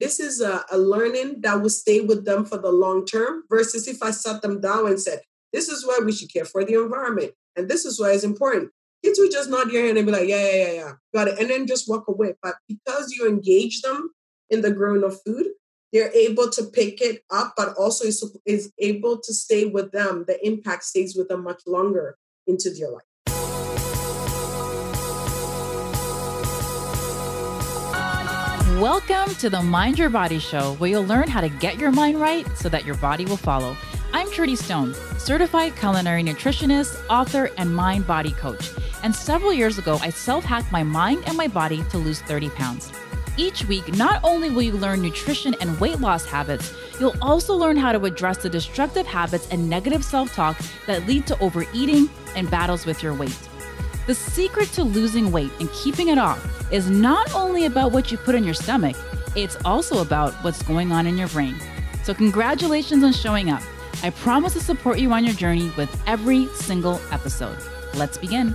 this is a, a learning that will stay with them for the long term versus if I sat them down and said, this is why we should care for the environment. And this is why it's important. Kids will just nod your head and be like, yeah, yeah, yeah, yeah, got it. And then just walk away. But because you engage them in the growing of food, they're able to pick it up, but also is, is able to stay with them. The impact stays with them much longer into their life. Welcome to the Mind Your Body Show, where you'll learn how to get your mind right so that your body will follow. I'm Trudy Stone, certified culinary nutritionist, author, and mind body coach. And several years ago, I self hacked my mind and my body to lose 30 pounds. Each week, not only will you learn nutrition and weight loss habits, you'll also learn how to address the destructive habits and negative self talk that lead to overeating and battles with your weight. The secret to losing weight and keeping it off is not only about what you put in your stomach, it's also about what's going on in your brain. So, congratulations on showing up. I promise to support you on your journey with every single episode. Let's begin.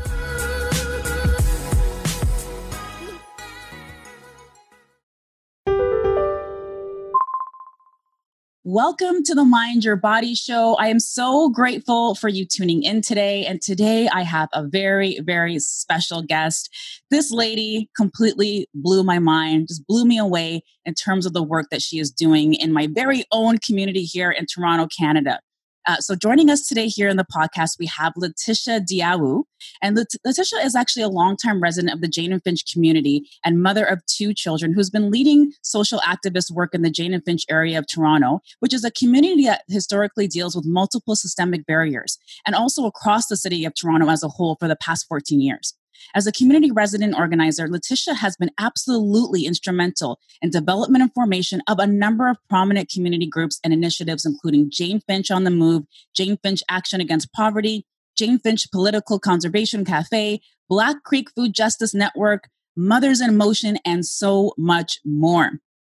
Welcome to the Mind Your Body Show. I am so grateful for you tuning in today. And today I have a very, very special guest. This lady completely blew my mind, just blew me away in terms of the work that she is doing in my very own community here in Toronto, Canada. Uh, so, joining us today here in the podcast, we have Leticia Deawuo. And Let- Leticia is actually a longtime resident of the Jane and Finch community and mother of two children who's been leading social activist work in the Jane and Finch area of Toronto, which is a community that historically deals with multiple systemic barriers and also across the city of Toronto as a whole for the past 14 years. As a community resident organizer, Leticia has been absolutely instrumental in development and formation of a number of prominent community groups and initiatives, including Jane Finch on the Move, Jane Finch Action Against Poverty, Jane Finch Political Conversation Cafe, Black Creek Food Justice Network, Mothers in Motion, and so much more.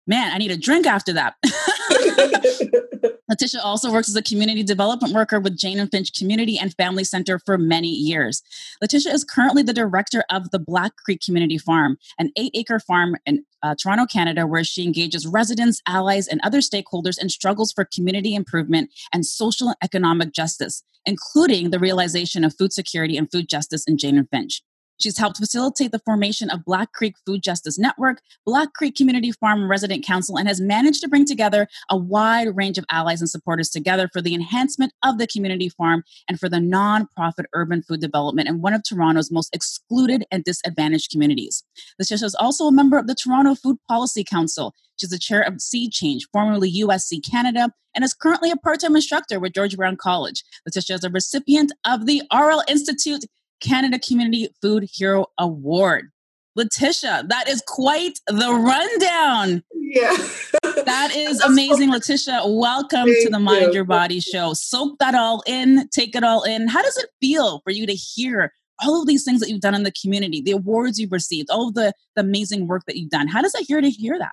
Man, I need a drink after that. Leticia also works as a community development worker with Jane and Finch Community and Family Center for many years. Leticia is currently the director of the Black Creek Community Farm, an eight acre farm in uh, Toronto, Canada, where she engages residents, allies, and other stakeholders in struggles for community improvement and social and economic justice, including the realization of food security and food justice in Jane and Finch. She's helped facilitate the formation of Black Creek Food Justice Network, Black Creek Community Farm Resident Council, and has managed to bring together a wide range of allies and supporters together for the enhancement of the community farm and for the nonprofit urban food development in one of Toronto's most excluded and disadvantaged communities. Leticia is also a member of the Toronto Food Policy Council. She's the chair of Seed Change, formerly USC Canada, and is currently a part time instructor with George Brown College. Leticia is a recipient of the RL Institute Canada Community Food Hero Award. Leticia, that is quite the rundown. Yeah. that is amazing, Leticia. Welcome Thank to the Mind you. Your Body show. Soak that all in, take it all in. How does it feel for you to hear all of these things that you've done in the community, the awards you've received, all of the, the amazing work that you've done? How does it feel to hear that?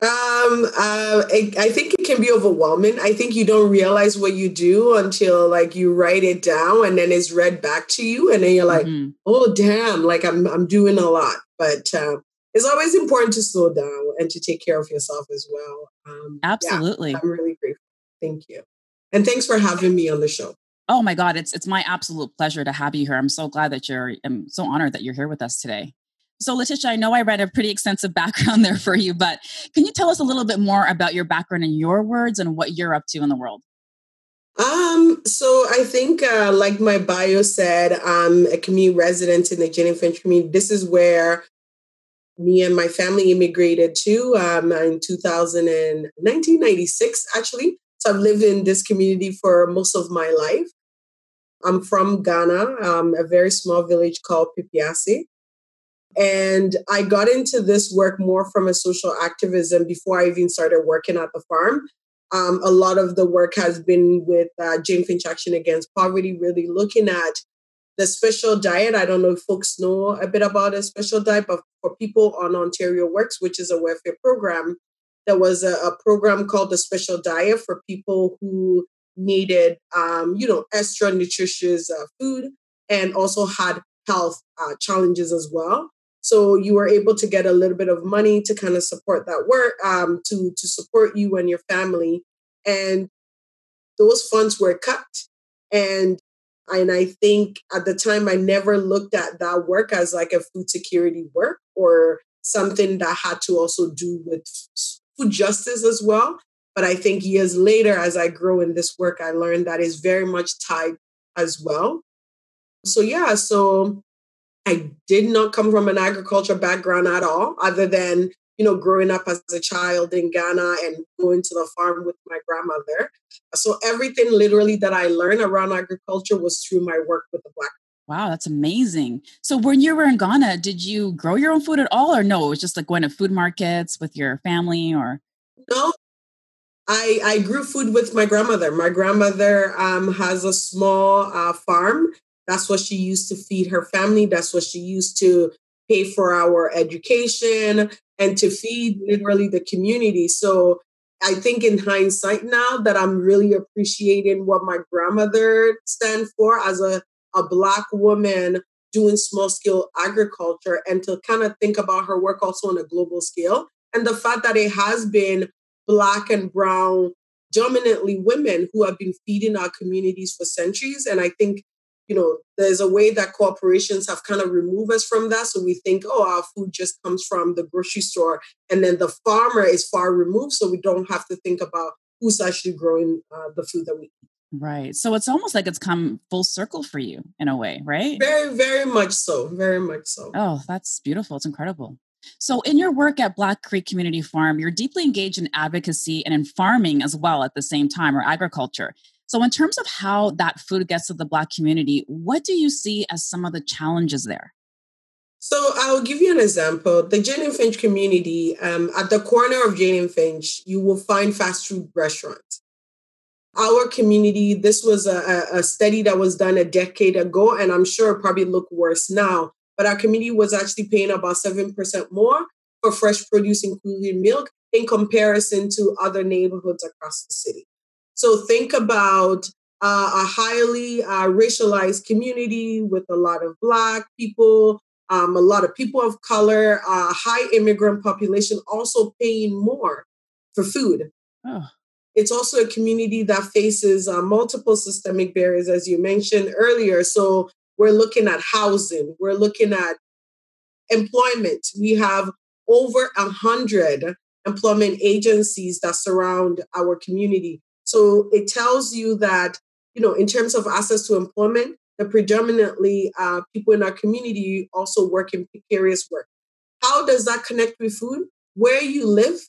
Um, uh, I, I, think it can be overwhelming. I think you don't realize what you do until like you write it down and then it's read back to you, and then you're like, mm-hmm. "Oh, damn! Like I'm I'm doing a lot." But uh, it's always important to slow down and to take care of yourself as well. Um, Absolutely, yeah, I'm really grateful. Thank you, and thanks for having me on the show. Oh my God, it's it's my absolute pleasure to have you here. I'm so glad that you're. I'm so honored that you're here with us today. So, Leticia, I know I read a pretty extensive background there for you, but can you tell us a little bit more about your background in your words and what you're up to in the world? Um, so I think, uh, like my bio said, I'm a community resident in the Jane and Finch community. This is where me and my family immigrated to um, in 2000 and 1996, actually. So I've lived in this community for most of my life. I'm from Ghana, um, a very small village called Pipiase. And I got into this work more from a social activism before I even started working at the farm. Um, a lot of the work has been with uh, Jane Finch Action Against Poverty, really looking at the special diet. I don't know if folks know a bit about a special diet, but for people on Ontario Works, which is a welfare program, there was a, a program called the Special Diet for people who needed, um, you know, extra nutritious uh, food and also had health uh, challenges as well. So you were able to get a little bit of money to kind of support that work, um, to to support you and your family. And those funds were cut. And and I think at the time I never looked at that work as like a food security work or something that had to also do with food justice as well. But I think years later, as I grow in this work, I learned that is very much tied as well. So yeah, so I did not come from an agriculture background at all, other than you know growing up as a child in Ghana and going to the farm with my grandmother. So everything literally that I learned around agriculture was through my work with the Black. Wow, that's amazing. So when you were in Ghana, did you grow your own food at all, or no? It was just like going to food markets with your family, or no, I, I grew food with my grandmother. My grandmother um, has a small uh, farm. That's what she used to feed her family. That's what she used to pay for our education and to feed literally the community. So I think in hindsight now that I'm really appreciating what my grandmother stand for as a, a black woman doing small scale agriculture and to kind of think about her work also on a global scale. And the fact that it has been black and brown, dominantly women who have been feeding our communities for centuries. And I think, you know, there's a way that corporations have kind of removed us from that. So we think, oh, our food just comes from the grocery store. And then the farmer is far removed. So we don't have to think about who's actually growing uh, the food that we eat. Right. So it's almost like it's come full circle for you in a way, right? Very, very much so. Very much so. Oh, that's beautiful. It's incredible. So, in your work at Black Creek Community Farm, you're deeply engaged in advocacy and in farming as well at the same time, or agriculture. So, in terms of how that food gets to the Black community, what do you see as some of the challenges there? So, I'll give you an example. The Jane and Finch community, um, at the corner of Jane and Finch, you will find fast food restaurants. Our community, this was a, a study that was done a decade ago, and I'm sure it probably look worse now but our community was actually paying about 7% more for fresh produce, including milk, in comparison to other neighborhoods across the city. So think about uh, a highly uh, racialized community with a lot of Black people, um, a lot of people of color, a uh, high immigrant population also paying more for food. Oh. It's also a community that faces uh, multiple systemic barriers, as you mentioned earlier. So we're looking at housing. We're looking at employment. We have over a hundred employment agencies that surround our community. So it tells you that, you know, in terms of access to employment, the predominantly uh, people in our community also work in precarious work. How does that connect with food? Where you live,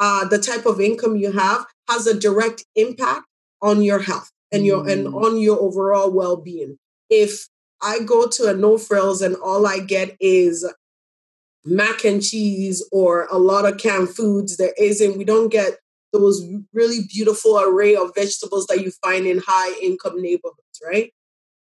uh, the type of income you have has a direct impact on your health and your mm. and on your overall well-being. If I go to a no frills and all I get is mac and cheese or a lot of canned foods. There isn't, we don't get those really beautiful array of vegetables that you find in high income neighborhoods, right?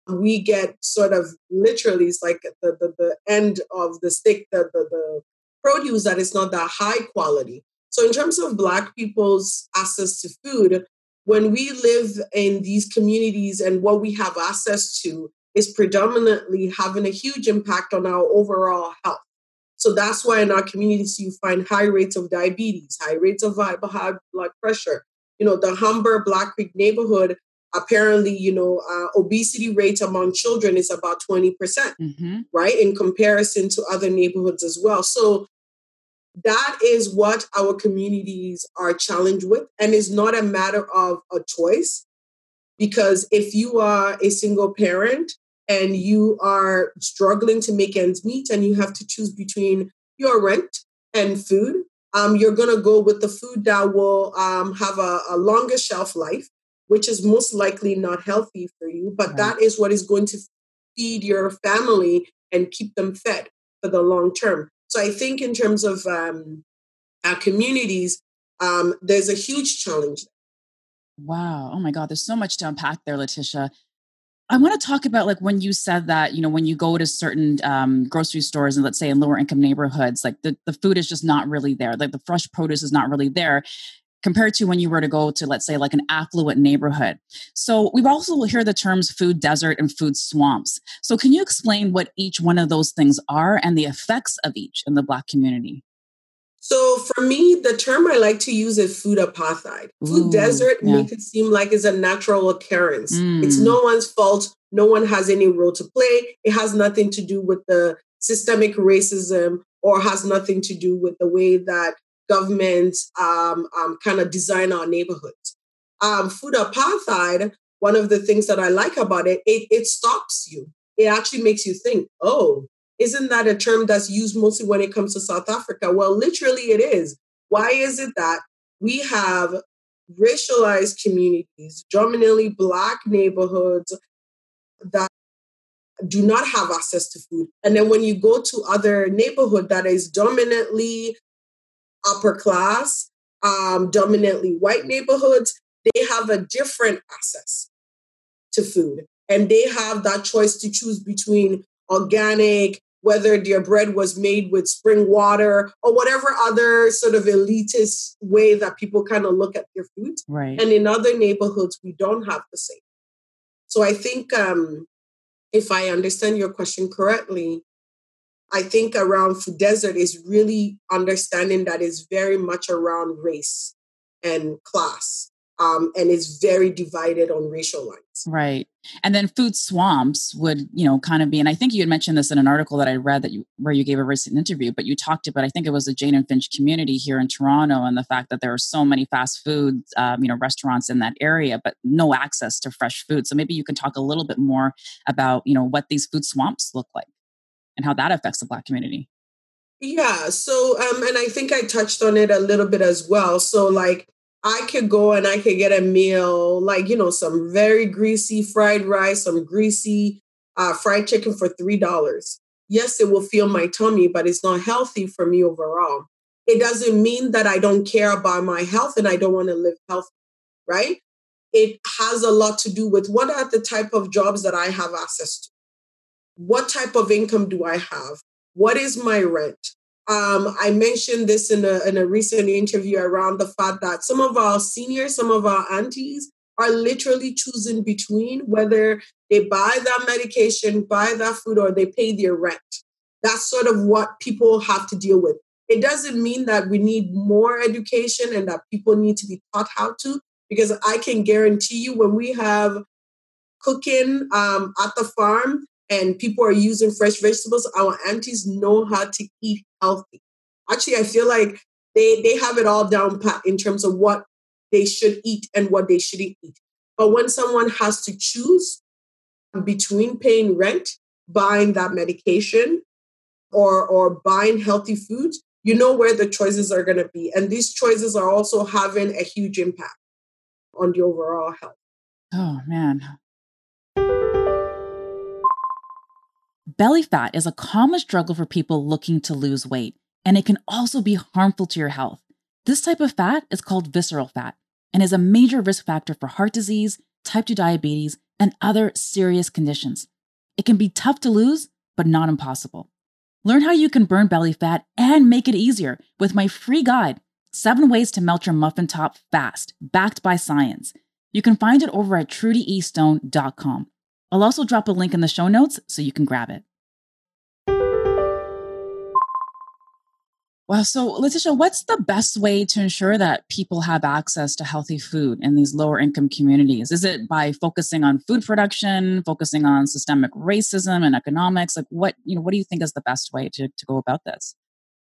We get sort of literally it's like the, the, the end of the stick, the, the, the produce that is not that high quality. So, in terms of Black people's access to food, when we live in these communities and what we have access to is predominantly having a huge impact on our overall health. So that's why in our communities you find high rates of diabetes, high rates of high blood pressure. You know, the Humber Black Creek neighborhood, apparently, you know, uh, obesity rates among children is about 20%, percent mm hmm right? In comparison to other neighborhoods as well. So that is what our communities are challenged with. And it's not a matter of a choice. Because if you are a single parent and you are struggling to make ends meet and you have to choose between your rent and food, um, you're going to go with the food that will um, have a, a, longer shelf life, which is most likely not healthy for you, but right. that is what is going to feed your family and keep them fed for the long term. So I think in terms of um, our communities, um, there's a huge challenge. Wow. Oh my God. There's so much to unpack there, Leticia. I want to talk about like when you said that, you know, when you go to certain um, grocery stores and let's say in lower income neighborhoods, like the, the food is just not really there. Like the fresh produce is not really there. compared to when you were to go to, let's say, like an affluent neighborhood. So we've also hear the terms food desert and food swamps. So can you explain what each one of those things are and the effects of each in the Black community? So for me, the term I like to use is food apartheid. Food Ooh, desert yeah. makes it seem like it's a natural occurrence. Mm. It's no one's fault. No one has any role to play. It has nothing to do with the systemic racism or has nothing to do with the way that governments um, um, kind of design our neighborhoods. Um, food apartheid, one of the things that I like about it, it, it stops you. It actually makes you think, oh, isn't that a term that's used mostly when it comes to South Africa? Well, literally it is. Why is it that we have racialized communities, dominantly Black neighborhoods that do not have access to food. And then when you go to other neighborhood that is dominantly upper class, um, dominantly white neighborhoods, they have a different access to food. And they have that choice to choose between organic, whether their bread was made with spring water or whatever other sort of elitist way that people kind of look at their food. Right. And in other neighborhoods, we don't have the same. So I think um, if I understand your question correctly, I think around food desert is really understanding that is very much around race and class. Um, and is very divided on racial lines. Right. And then food swamps would, you know, kind of be, and I think you had mentioned this in an article that I read that you, where you gave a recent interview, but you talked about, I think it was the Jane and Finch community here in Toronto and the fact that there are so many fast food, um, you know, restaurants in that area, but no access to fresh food. So maybe you can talk a little bit more about, you know, what these food swamps look like and how that affects the Black community. Yeah. So, um, and I think I touched on it a little bit as well. So, like, I could go and I could get a meal, like, you know, some very greasy fried rice, some greasy uh, fried chicken for $3. Yes, it will fill my tummy, but it's not healthy for me overall. It doesn't mean that I don't care about my health and I don't want to live healthy, right? It has a lot to do with what are the type of jobs that I have access to? what type of income do I have? What is my rent? Um, I mentioned this in a, in a recent interview around the fact that some of our seniors, some of our aunties are literally choosing between whether they buy that medication, buy that food, or they pay their rent. That's sort of what people have to deal with. It doesn't mean that we need more education and that people need to be taught how to, because I can guarantee you when we have cooking um, at the farm, and people are using fresh vegetables, our aunties know how to eat healthy. Actually, I feel like they, they have it all down pat in terms of what they should eat and what they shouldn't eat. But when someone has to choose between paying rent, buying that medication, or or buying healthy foods, you know where the choices are going to be. And these choices are also having a huge impact on the overall health. Oh man, Belly fat is a common struggle for people looking to lose weight, and it can also be harmful to your health. This type of fat is called visceral fat and is a major risk factor for heart disease, type 2 diabetes, and other serious conditions. It can be tough to lose, but not impossible. Learn how you can burn belly fat and make it easier with my free guide, Seven Ways to Melt Your Muffin Top Fast, backed by science. You can find it over at trudieestone.com. I'll also drop a link in the show notes so you can grab it. Well, so Leticia, what's the best way to ensure that people have access to healthy food in these lower income communities? Is it by focusing on food production, focusing on systemic racism and economics? Like what, you know, what do you think is the best way to, to go about this?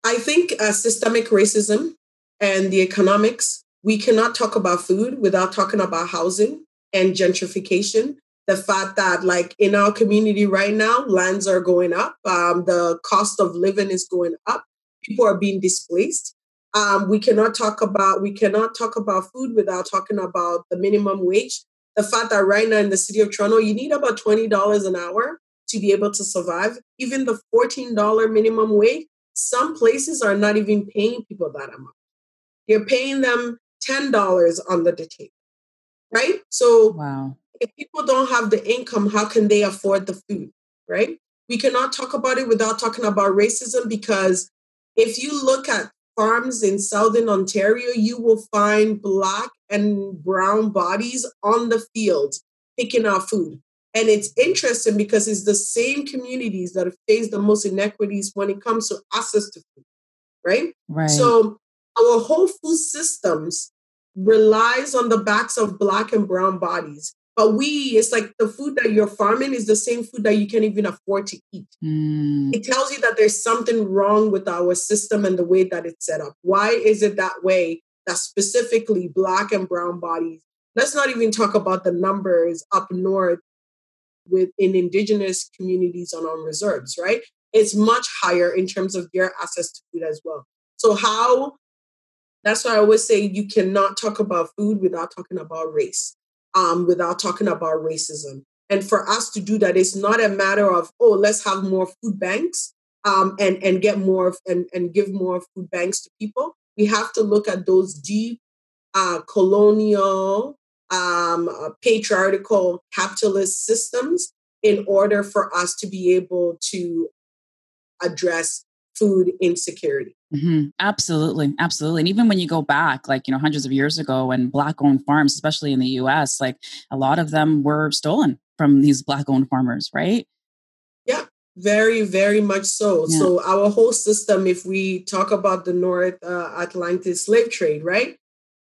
I think uh, systemic racism and the economics, we cannot talk about food without talking about housing and gentrification. The fact that, like in our community right now, lands are going up, um, the cost of living is going up people are being displaced. Um, we cannot talk about we cannot talk about food without talking about the minimum wage. The fact that right now in the city of Toronto, you need about twenty dollars an hour to be able to survive. Even the fourteen dollar minimum wage, some places are not even paying people that amount. You're paying them ten dollars on the table, right? So, wow. If people don't have the income, how can they afford the food, right? We cannot talk about it without talking about racism because if you look at farms in southern Ontario, you will find black and brown bodies on the fields picking our food. And it's interesting because it's the same communities that face the most inequities when it comes to access to food, right? Right. So our whole food systems relies on the backs of black and brown bodies. But we, it's like the food that you're farming is the same food that you can't even afford to eat. Mm. It tells you that there's something wrong with our system and the way that it's set up. Why is it that way that specifically black and brown bodies? Let's not even talk about the numbers up north within indigenous communities on reserves, right? It's much higher in terms of their access to food as well. So how that's why I always say you cannot talk about food without talking about race, um, without talking about racism. And for us to do that, it's not a matter of, oh, let's have more food banks um, and, and get more and, and give more food banks to people. We have to look at those deep uh, colonial, um, uh, patriarchal capitalist systems in order for us to be able to address food insecurity. Mm-hmm. Absolutely, absolutely. And even when you go back, like you know, hundreds of years ago, when black-owned farms, especially in the U.S., like a lot of them were stolen from these black-owned farmers, right? Yeah, very, very much so. Yeah. So our whole system, if we talk about the North uh, Atlantic slave trade, right?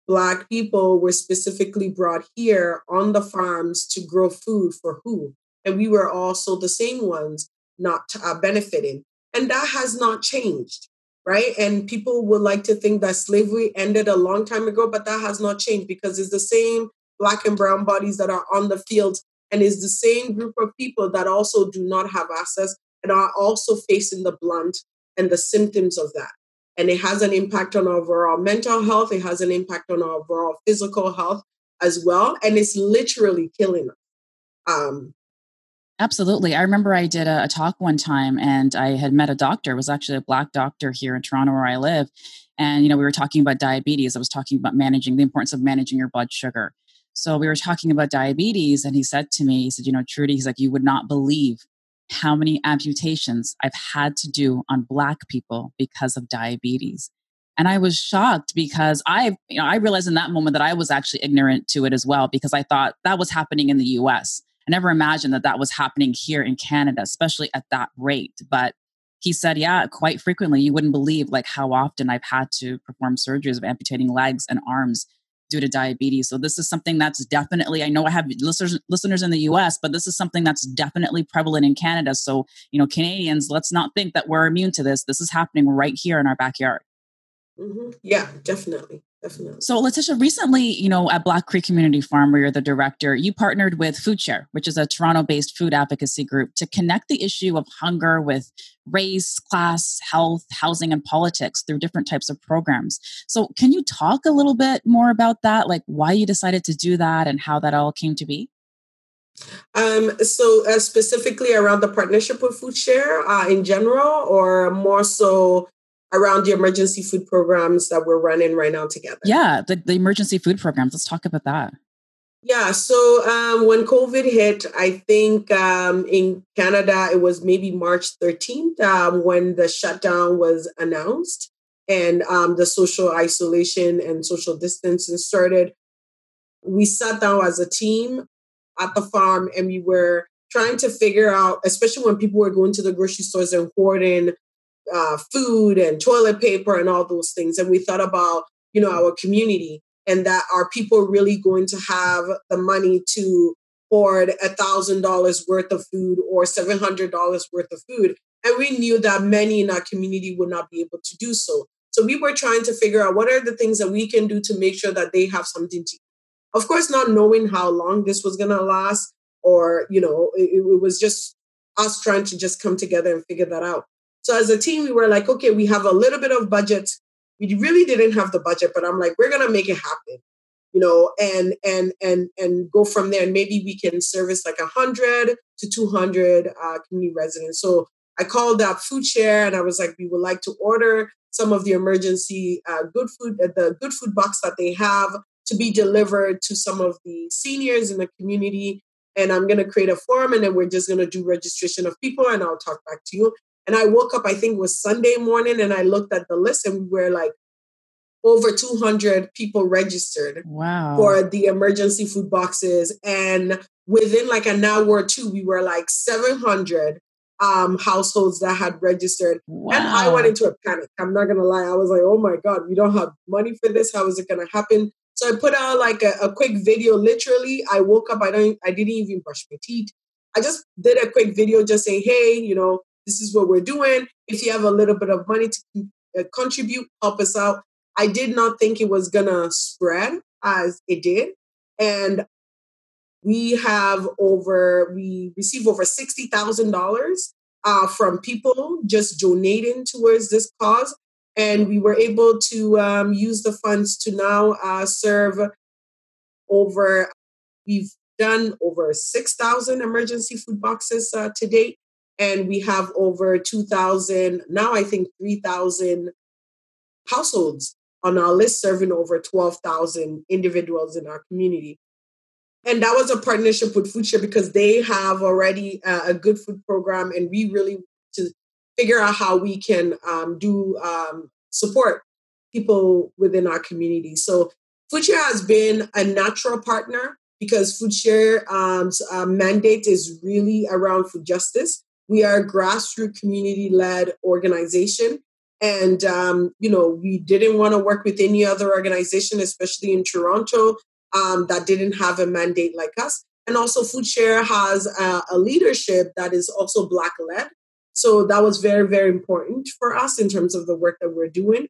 Black people were specifically brought here on the farms to grow food for who? And we were also the same ones not uh, benefiting. And that has not changed, right? And people would like to think that slavery ended a long time ago, but that has not changed because it's the same black and brown bodies that are on the fields and it's the same group of people that also do not have access and are also facing the blunt and the symptoms of that. And it has an impact on our overall mental health, it has an impact on our overall physical health as well. And it's literally killing us. Um, Absolutely. I remember I did a, a, talk one time and I had met a doctor, it was actually a black doctor here in Toronto where I live. And, you know, we were talking about diabetes. I was talking about managing the importance of managing your blood sugar. So we were talking about diabetes and he said to me, he said, you know, Trudy, he's like, you would not believe how many amputations I've had to do on black people because of diabetes. And I was shocked because I, you know, I realized in that moment that I was actually ignorant to it as well because I thought that was happening in the US I never imagined that that was happening here in Canada, especially at that rate. But he said, yeah, quite frequently, you wouldn't believe like how often I've had to perform surgeries of amputating legs and arms due to diabetes. So this is something that's definitely, I know I have listeners, listeners in the US, but this is something that's definitely prevalent in Canada. So, you know, Canadians, let's not think that we're immune to this. This is happening right here in our backyard. Mm-hmm. Yeah, definitely. Definitely. So, Leticia, recently, you know, at Black Creek Community Farm, where you're the director, you partnered with FoodShare, which is a Toronto based food advocacy group, to connect the issue of hunger with race, class, health, housing, and politics through different types of programs. So, can you talk a little bit more about that, like why you decided to do that and how that all came to be? Um, so, uh, specifically around the partnership with FoodShare uh, in general, or more so around the emergency food programs that we're running right now together. Yeah, the, the emergency food programs. Let's talk about that. Yeah, so um, when COVID hit, I think um, in Canada, it was maybe March 13th um, when the shutdown was announced and um, the social isolation and social distancing started. We sat down as a team at the farm and we were trying to figure out, especially when people were going to the grocery stores and hoarding uh, food and toilet paper and all those things. And we thought about, you know, our community and that are people really going to have the money to hoard a thousand dollars worth of food or seven hundred dollars worth of food. And we knew that many in our community would not be able to do so. So we were trying to figure out what are the things that we can do to make sure that they have something to eat. Of course, not knowing how long this was going to last, or, you know, it, it was just us trying to just come together and figure that out. So as a team, we were like, okay, we have a little bit of budget. We really didn't have the budget, but I'm like, we're gonna make it happen, you know, and and and and go from there. And maybe we can service like hundred to two hundred uh, community residents. So I called up FoodShare, and I was like, we would like to order some of the emergency uh, good food, uh, the good food box that they have to be delivered to some of the seniors in the community. And I'm going to create a form, and then we're just going to do registration of people, and I'll talk back to you. And I woke up, I think it was Sunday morning, and I looked at the list and we were like over 200 people registered wow. for the emergency food boxes. And within like an hour or two, we were like 700 um, households that had registered. Wow. And I went into a panic. I'm not going to lie. I was like, oh my God, we don't have money for this. How is it going to happen? So I put out like a, a, quick video. Literally, I woke up. I don't. I didn't even brush my teeth. I just did a quick video, just saying, "Hey, you know, this is what we're doing. If you have a little bit of money to uh, contribute, help us out." I did not think it was gonna spread as it did, and we have over we receive over sixty thousand uh, dollars from people just donating towards this cause, and we were able to um, use the funds to now uh, serve over. We've done over six thousand emergency food boxes uh, to date, and we have over two thousand now. I think three thousand households on our list, serving over 12,000 individuals in our community. And that was a partnership with FoodShare because they have already uh, a good food program, and we really to figure out how we can um, do um, support people within our community. So FoodShare has been a natural partner because FoodShare um, uh, mandate is really around food justice. We are a grassroots community-led organization and, um, you know, we didn't want to work with any other organization, especially in Toronto, um, that didn't have a mandate like us. And also, FoodShare has a, a leadership that is also Black led. So that was very, very important for us in terms of the work that we're doing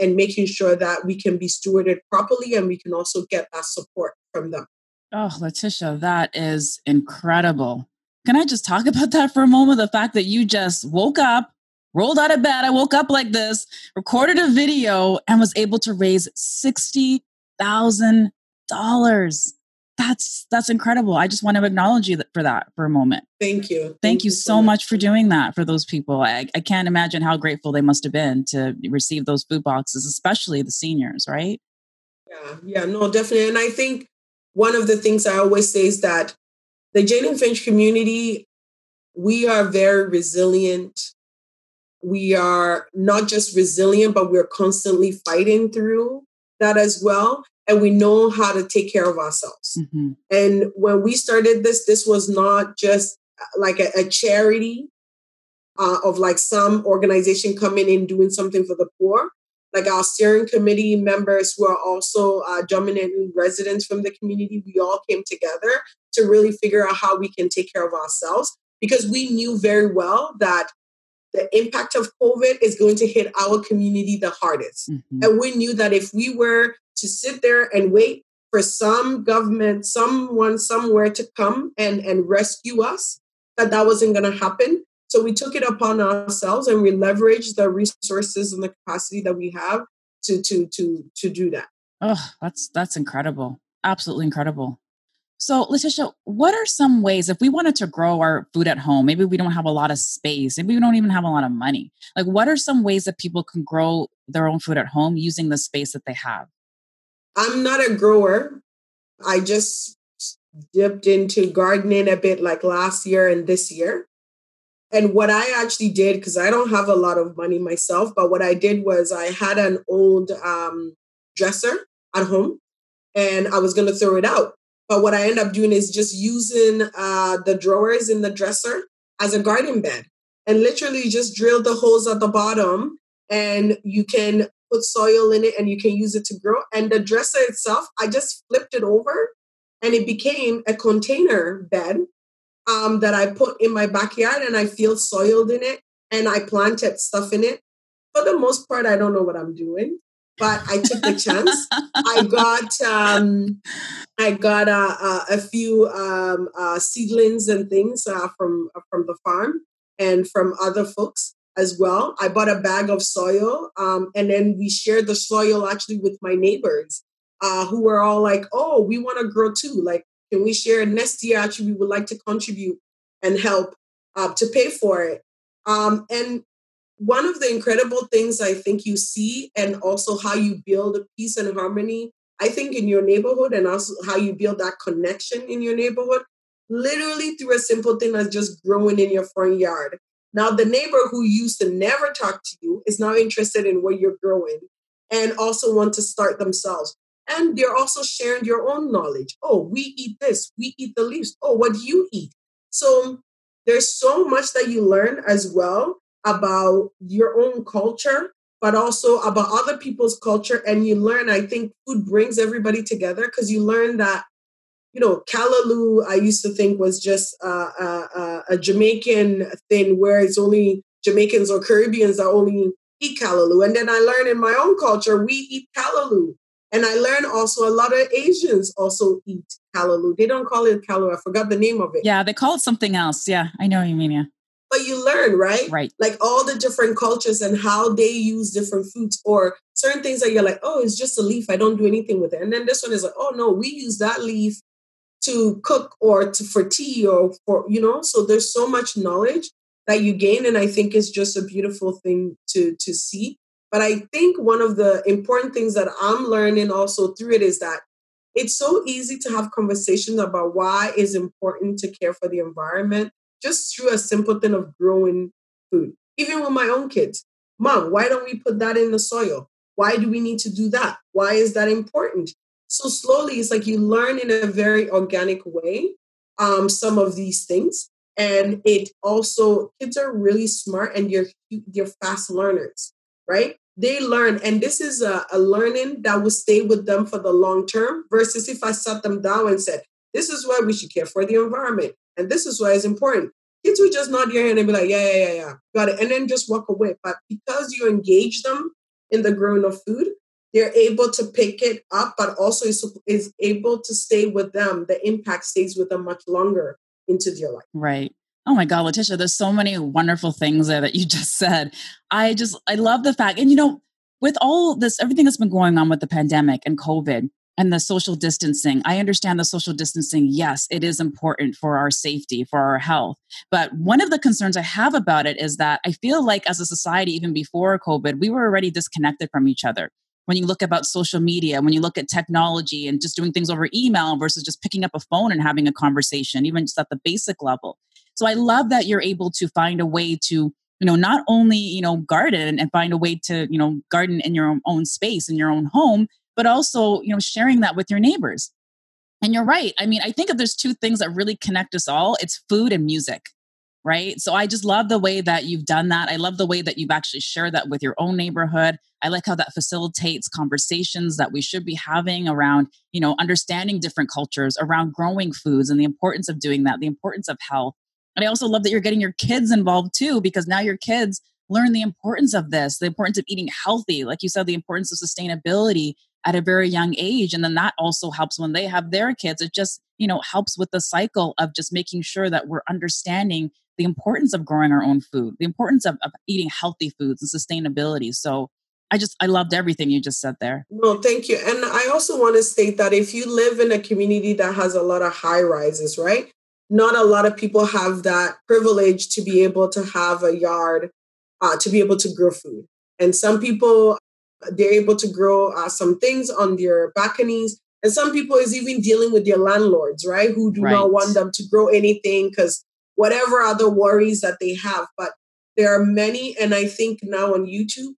and making sure that we can be stewarded properly and we can also get that support from them. Oh, Leticia, that is incredible. Can I just talk about that for a moment? The fact that you just woke up, rolled out of bed. I woke up like this, recorded a video, and was able to raise sixty thousand dollars. That's that's incredible. I just want to acknowledge you for that for a moment. Thank you. Thank, Thank you, so much for doing that for those people. I, I can't imagine how grateful they must have been to receive those food boxes, especially the seniors, right? Yeah, yeah, no, definitely. And I think one of the things I always say is that the Jane and Finch community, we are very resilient we are not just resilient, but we're constantly fighting through that as well. And we know how to take care of ourselves. Mm-hmm. And when we started this, this was not just uh, like a, a charity uh, of like some organization coming in doing something for the poor. Like our steering committee members who are also uh, dominantly residents from the community, we all came together to really figure out how we can take care of ourselves because we knew very well that the impact of COVID is going to hit our community the hardest. Mm-hmm. And we knew that if we were to sit there and wait for some government, someone somewhere to come and, and rescue us, that that wasn't going to happen. So we took it upon ourselves and we leveraged the resources and the capacity that we have to to to to do that. Oh, that's that's incredible. Absolutely incredible. So, Leticia, what are some ways if we wanted to grow our food at home? Maybe we don't have a lot of space, maybe we don't even have a lot of money. Like, what are some ways that people can grow their own food at home using the space that they have? I'm not a grower. I just dipped into gardening a bit like last year and this year. And what I actually did, because I don't have a lot of money myself, but what I did was I had an old um, dresser at home and I was going to throw it out. But what I end up doing is just using uh, the drawers in the dresser as a garden bed and literally just drill the holes at the bottom and you can put soil in it and you can use it to grow. And the dresser itself, I just flipped it over and it became a container bed um, that I put in my backyard and I feel soiled in it and I planted stuff in it. For the most part, I don't know what I'm doing but I took the chance. I got um, I got uh, uh, a few um, uh, seedlings and things uh, from uh, from the farm and from other folks as well. I bought a bag of soil, um, and then we shared the soil actually with my neighbors, uh, who were all like, "Oh, we want to grow too. Like, can we share next year? Actually, we would like to contribute and help to pay for it." Um, and one of the incredible things I think you see, and also how you build peace and harmony, I think in your neighborhood, and also how you build that connection in your neighborhood, literally through a simple thing as just growing in your front yard. Now, the neighbor who used to never talk to you is now interested in what you're growing. and also want to start themselves. And they're also sharing your own knowledge. Oh, we eat this, we eat the leaves. Oh, what do you eat? So there's so much that you learn as well about your own culture, but also about other people's culture. And you learn, I think food brings everybody together because you learn that, you know, callaloo, I used to think was just a Jamaican thing where it's only Jamaicans or Caribbeans that only eat callaloo. And then I learned in my own culture, we eat callaloo. And I learned also a lot of Asians also eat callaloo. They don't call it callaloo. I forgot the name of it. Yeah, they call it something else. Yeah, I know you mean. Yeah. But you learn, right? Right. Like all the different cultures and how they use different foods or certain things that you're like, oh, it's just a leaf. I don't do anything with it. And then this one is like, oh no, we use that leaf to cook or to, for tea or for, you know, so there's so much knowledge that you gain. And I think it's just a beautiful thing to to see. But I think one of the important things that I'm learning also through it is that it's so easy to have conversations about why it's important to care for the environment just through a simple thing of growing food. Even with my own kids. Mom, why don't we put that in the soil? Why do we need to do that? Why is that important? So slowly, it's like you learn in a very organic way um, some of these things, and it also kids are really smart and you're you're fast learners, right? They learn, and this is a, a learning that will stay with them for the long term. Versus if I sat them down and said, "This is why we should care for the environment, and this is why it's important." Kids would just nod your head and be like, "Yeah, yeah, yeah, yeah, got it," and then just walk away. But because you engage them in the growing of food, they're able to pick it up, but also is, is able to stay with them. The impact stays with them much longer into their life. Right. Oh my God, Leticia, there's so many wonderful things there that you just said. I just, I love the fact, and you know, with all this, everything that's been going on with the pandemic and COVID and the social distancing, I understand the social distancing. Yes, it is important for our safety, for our health. But one of the concerns I have about it is that I feel like as a society, even before COVID, we were already disconnected from each other when you look about social media, when you look at technology and just doing things over email versus just picking up a phone and having a conversation, even just at the basic level. So I love that you're able to find a way to, you know, not only, you know, garden and find a way to, you know, garden in your own space, in your own home, but also, you know, sharing that with your neighbors. And you're right. I mean, I think if there's two things that really connect us all, it's food and music right? So I just love the way that you've done that. I love the way that you've actually shared that with your own neighborhood. I like how that facilitates conversations that we should be having around, you know, understanding different cultures, around growing foods and the importance of doing that, the importance of health. And I also love that you're getting your kids involved too, because now your kids learn the importance of this, the importance of eating healthy, like you said, the importance of sustainability at a very young age. And then that also helps when they have their kids. It just, you know, helps with the cycle of just making sure that we're understanding the importance of growing our own food, the importance of, of eating healthy foods and sustainability. So I just, I loved everything you just said there. No, thank you. And I also want to state that if you live in a community that has a lot of high rises, right? Not a lot of people have that privilege to be able to have a yard, uh, to be able to grow food. And some people, they're able to grow uh, some things on their balconies. And some people is even dealing with their landlords, right? Who do right. not want them to grow anything because whatever other worries that they have. But there are many, and I think now on YouTube,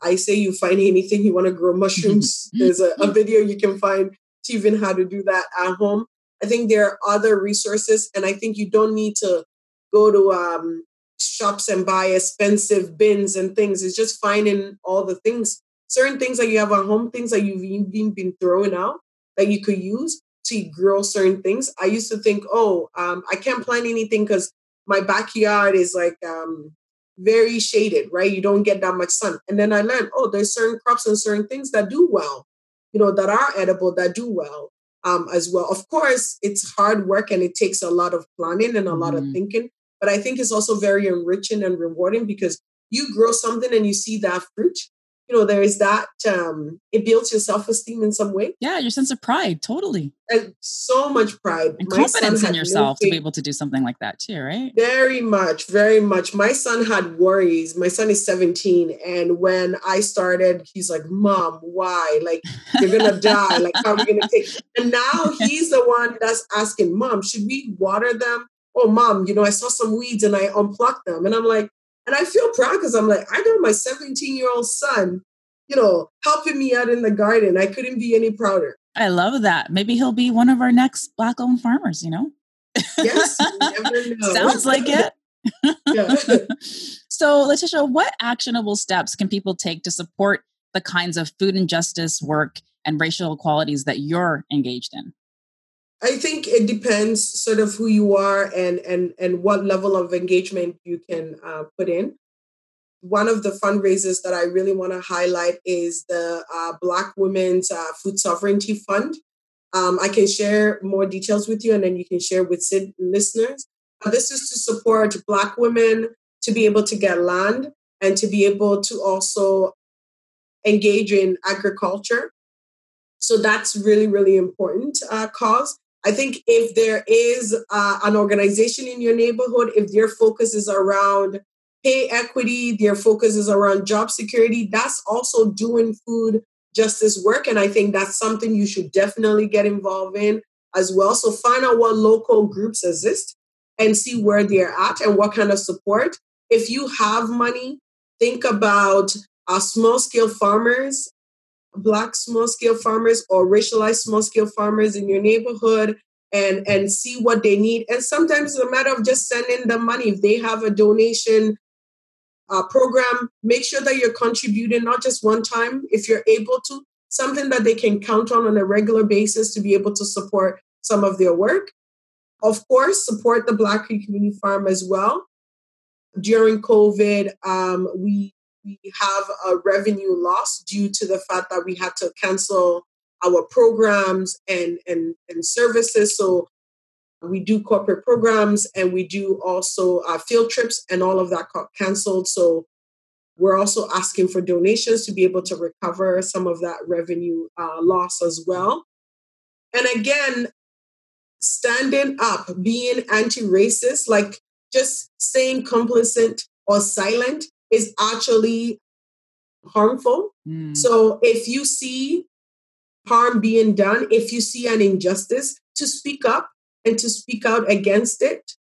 I say you find anything you want to grow mushrooms. There's a, a video you can find to even how to do that at home. I think there are other resources, and I think you don't need to go to um, shops and buy expensive bins and things. It's just finding all the things, certain things that you have at home, things that you've even been throwing out that you could use to grow certain things. I used to think, oh, um, I can't plant anything because my backyard is like um, very shaded, right? You don't get that much sun. And then I learned, oh, there's certain crops and certain things that do well, you know, that are edible, that do well um, as well. Of course, it's hard work and it takes a lot of planning and a lot of mm-hmm. thinking. But I think it's also very enriching and rewarding because you grow something and you see that fruit. You know there is that um it builds your self-esteem in some way. Yeah your sense of pride totally. And so much pride. And my confidence in yourself no to be able to do something like that too right? Very much very much. My son had worries. My son is 17 and when i started he's like mom why? Like you're gonna die. Like how are we gonna take and now he's the one that's asking mom should we water them oh mom you know i saw some weeds and i unplucked them and i'm like and I feel proud because I'm like, I know my 17 year old son you know, helping me out in the garden. I couldn't be any prouder. I love that. Maybe he'll be one of our next black owned farmers, you know? Yes, Sounds like it. so, Leticia, what actionable steps can people take to support the kinds of food injustice work and racial equalities that you're engaged in? I think it depends sort of who you are and and and what level of engagement you can uh, put in. One of the fundraisers that I really want to highlight is the uh, Black Women's uh, Food Sovereignty Fund. Um, I can share more details with you, and then you can share with listeners. Uh, this is to support Black women to be able to get land and to be able to also engage in agriculture. So that's really, really important uh, cause. I think if there is uh, an organization in your neighborhood, if their focus is around pay equity, their focus is around job security, that's also doing food justice work. And I think that's something you should definitely get involved in as well. So find out what local groups exist and see where they're at and what kind of support. If you have money, think about uh, small scale farmers black small scale farmers or racialized small scale farmers in your neighborhood and and see what they need. And sometimes it's a matter of just sending them money. If they have a donation uh, program make sure that you're contributing not just one time if you're able to. Something that they can count on on a regular basis to be able to support some of their work. Of course support the black community farm as well. During covid um, we we have a revenue loss due to the fact that we had to cancel our programs and, and, and services. So we do corporate programs and we do also uh, field trips and all of that got canceled. So we're also asking for donations to be able to recover some of that revenue uh, loss as well. And again, standing up, being anti racist, like just staying complicit or silent is actually harmful. Mm. So if you see harm being done, if you see an injustice, to speak up and to speak out against it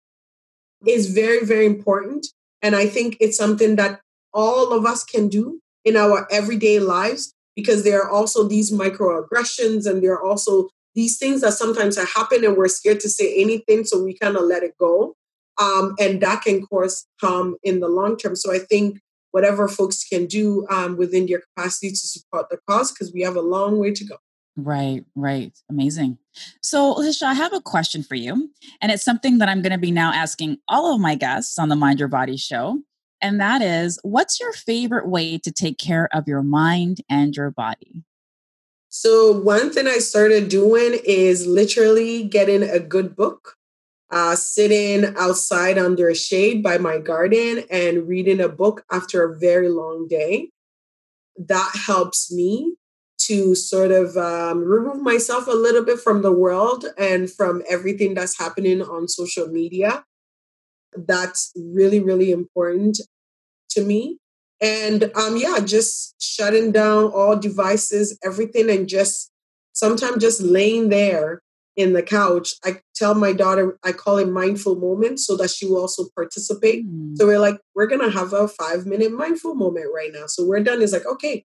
is very, very important. And I think it's something that all of us can do in our everyday lives because there are also these microaggressions and there are also these things that sometimes happen and we're scared to say anything. So we kind of let it go. Um, and that can cause harm in the long term. So I think whatever folks can do um, within their capacity to support the cause, because we have a long way to go. Right, right. Amazing. So, Leticia, I have a question for you. And it's something that I'm going to be now asking all of my guests on the Mind Your Body show. And that is what's your favorite way to take care of your mind and your body? So, one thing I started doing is literally getting a good book uh, sitting outside under a shade by my garden and reading a book after a very long day. That helps me to sort of um, remove myself a little bit from the world and from everything that's happening on social media. That's really, really important to me. And um, yeah, just shutting down all devices, everything, and just sometimes just laying there in the couch, I tell my daughter, I call it mindful moment so that she will also participate. Mm. So we're like, we're going to have a five minute mindful moment right now. So we're done. It's like, okay,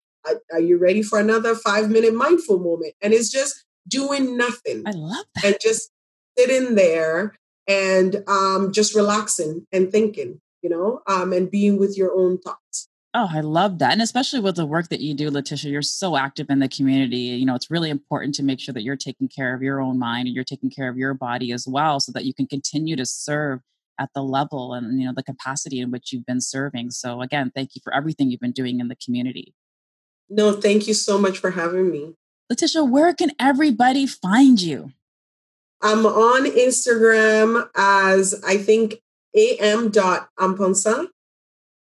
are you ready for another five minute mindful moment? And it's just doing nothing. I love that. And just sitting there and um, just relaxing and thinking, you know, um, and being with your own thoughts. Oh, I love that. And especially with the work that you do, Leticia, you're so active in the community. You know, it's really important to make sure that you're taking care of your own mind and you're taking care of your body as well so that you can continue to serve at the level and, you know, the capacity in which you've been serving. So, again, thank you for everything you've been doing in the community. No, thank you so much for having me. Leticia, where can everybody find you? I'm on Instagram as I think am.amponsa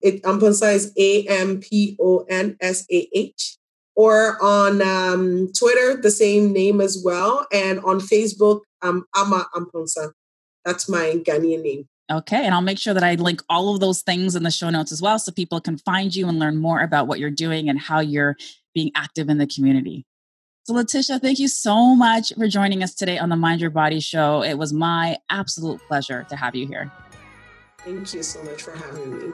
it Amponsah is A M P O N S A H. Or on um, Twitter, the same name as well. And on Facebook, um, Ama Amponsah. That's my Ghanaian name. Okay. And I'll make sure that I link all of those things in the show notes as well so people can find you and learn more about what you're doing and how you're being active in the community. So, Leticia, thank you so much for joining us today on the Mind Your Body show. It was my absolute pleasure to have you here. Thank you so much for having me.